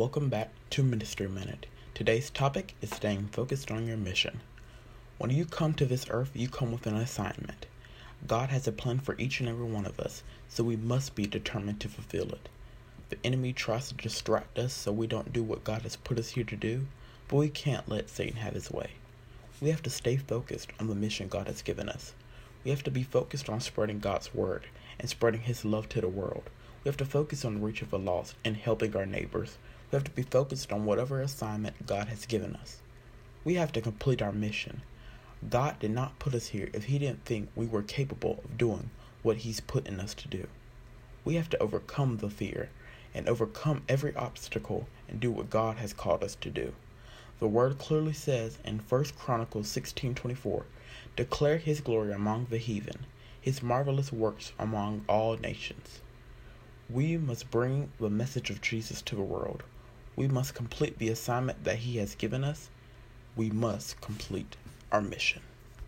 Welcome back to Ministry Minute. Today's topic is staying focused on your mission. When you come to this earth, you come with an assignment. God has a plan for each and every one of us, so we must be determined to fulfill it. The enemy tries to distract us so we don't do what God has put us here to do, but we can't let Satan have his way. We have to stay focused on the mission God has given us. We have to be focused on spreading God's word and spreading his love to the world. We have to focus on the reach of the lost and helping our neighbors. We have to be focused on whatever assignment God has given us. We have to complete our mission. God did not put us here if He didn't think we were capable of doing what He's put in us to do. We have to overcome the fear and overcome every obstacle and do what God has called us to do. The word clearly says in 1 Chronicles 16:24, "Declare his glory among the heathen, his marvelous works among all nations." We must bring the message of Jesus to the world. We must complete the assignment that He has given us. We must complete our mission.